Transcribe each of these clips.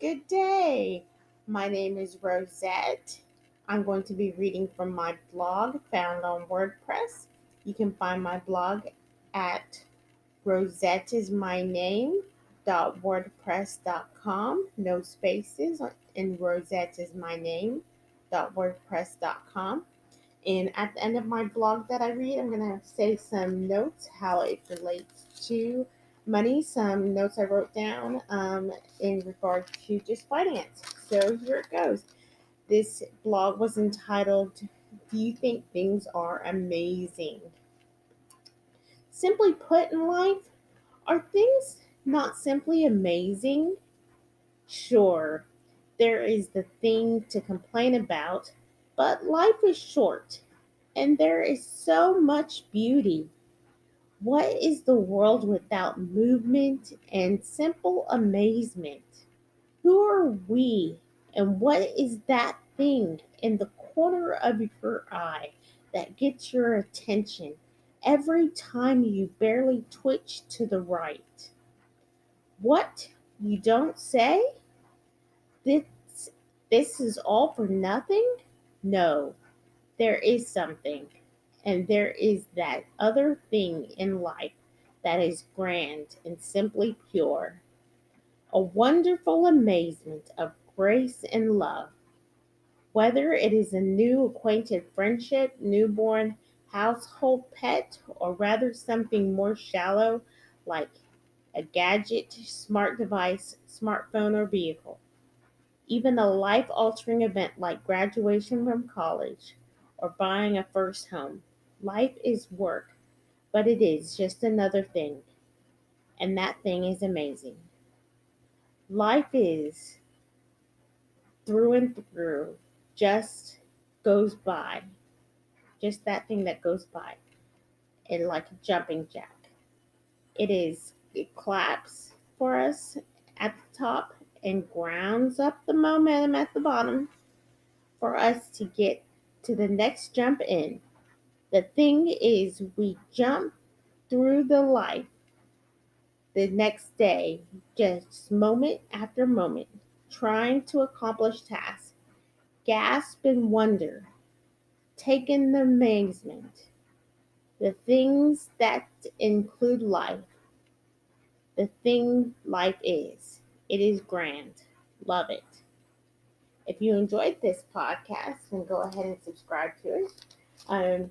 Good day. My name is Rosette. I'm going to be reading from my blog found on WordPress. You can find my blog at Rosette is my name wordpress.com no spaces in Rosette is my name wordpress.com and at the end of my blog that I read, I'm going to say some notes how it relates to money, some notes I wrote down um, in regard to just finance. So here it goes. This blog was entitled, Do You Think Things Are Amazing? Simply put in life, are things not simply amazing? Sure, there is the thing to complain about, but life is short and there is so much beauty what is the world without movement and simple amazement? Who are we, and what is that thing in the corner of your eye that gets your attention every time you barely twitch to the right? What you don't say? This, this is all for nothing? No, there is something. And there is that other thing in life that is grand and simply pure. A wonderful amazement of grace and love. Whether it is a new acquainted friendship, newborn household pet, or rather something more shallow like a gadget, smart device, smartphone, or vehicle. Even a life altering event like graduation from college or buying a first home. Life is work, but it is just another thing, and that thing is amazing. Life is through and through just goes by, just that thing that goes by, and like a jumping jack. It is, it claps for us at the top and grounds up the momentum at the bottom for us to get to the next jump in the thing is, we jump through the life the next day, just moment after moment, trying to accomplish tasks, gasp in wonder, take in the amazement, the things that include life, the thing life is. It is grand. Love it. If you enjoyed this podcast, then go ahead and subscribe to it. Um,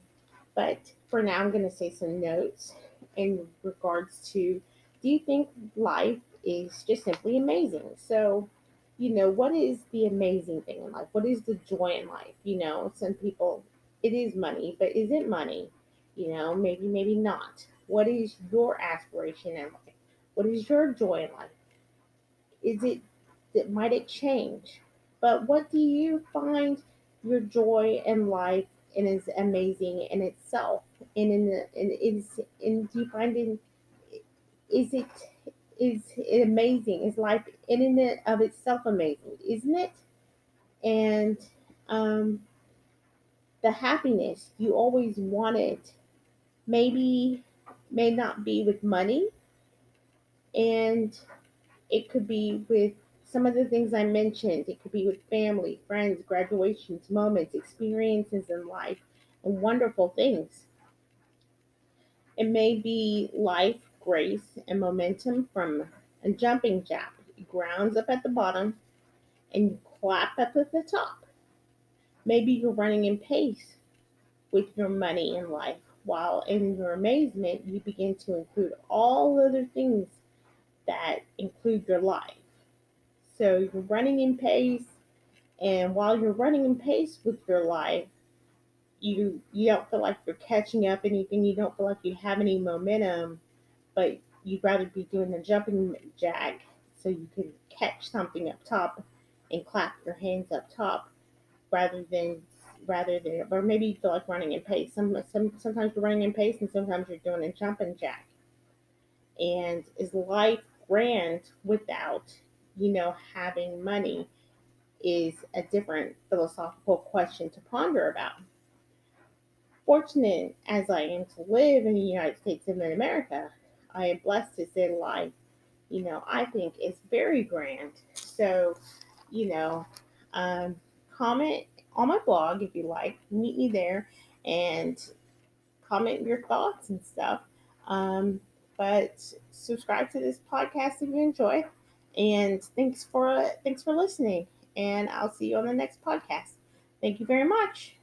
but for now, I'm going to say some notes in regards to do you think life is just simply amazing? So, you know, what is the amazing thing in life? What is the joy in life? You know, some people, it is money, but is it money? You know, maybe, maybe not. What is your aspiration in life? What is your joy in life? Is it, that might it change? But what do you find your joy in life and is amazing in itself. And in the, and is and you find it is it is it amazing? Is life in and it of itself amazing, isn't it? And um, the happiness you always wanted maybe may not be with money, and it could be with some of the things I mentioned. It could be with family, friends, graduations, moments, experiences in life, and wonderful things. It may be life, grace, and momentum from a jumping jack. It grounds up at the bottom and you clap up at the top. Maybe you're running in pace with your money in life, while in your amazement, you begin to include all other things that include your life. So you're running in pace, and while you're running in pace with your life, you you don't feel like you're catching up anything. You don't feel like you have any momentum, but you'd rather be doing the jumping jack so you can catch something up top and clap your hands up top rather than rather than or maybe you feel like running in pace. Some, some sometimes you're running in pace and sometimes you're doing a jumping jack. And is life grand without you know, having money is a different philosophical question to ponder about. Fortunate as I am to live in the United States of America, I am blessed to say life, you know, I think is very grand. So, you know, um, comment on my blog if you like. Meet me there and comment your thoughts and stuff. Um, but subscribe to this podcast if you enjoy. And thanks for thanks for listening. And I'll see you on the next podcast. Thank you very much.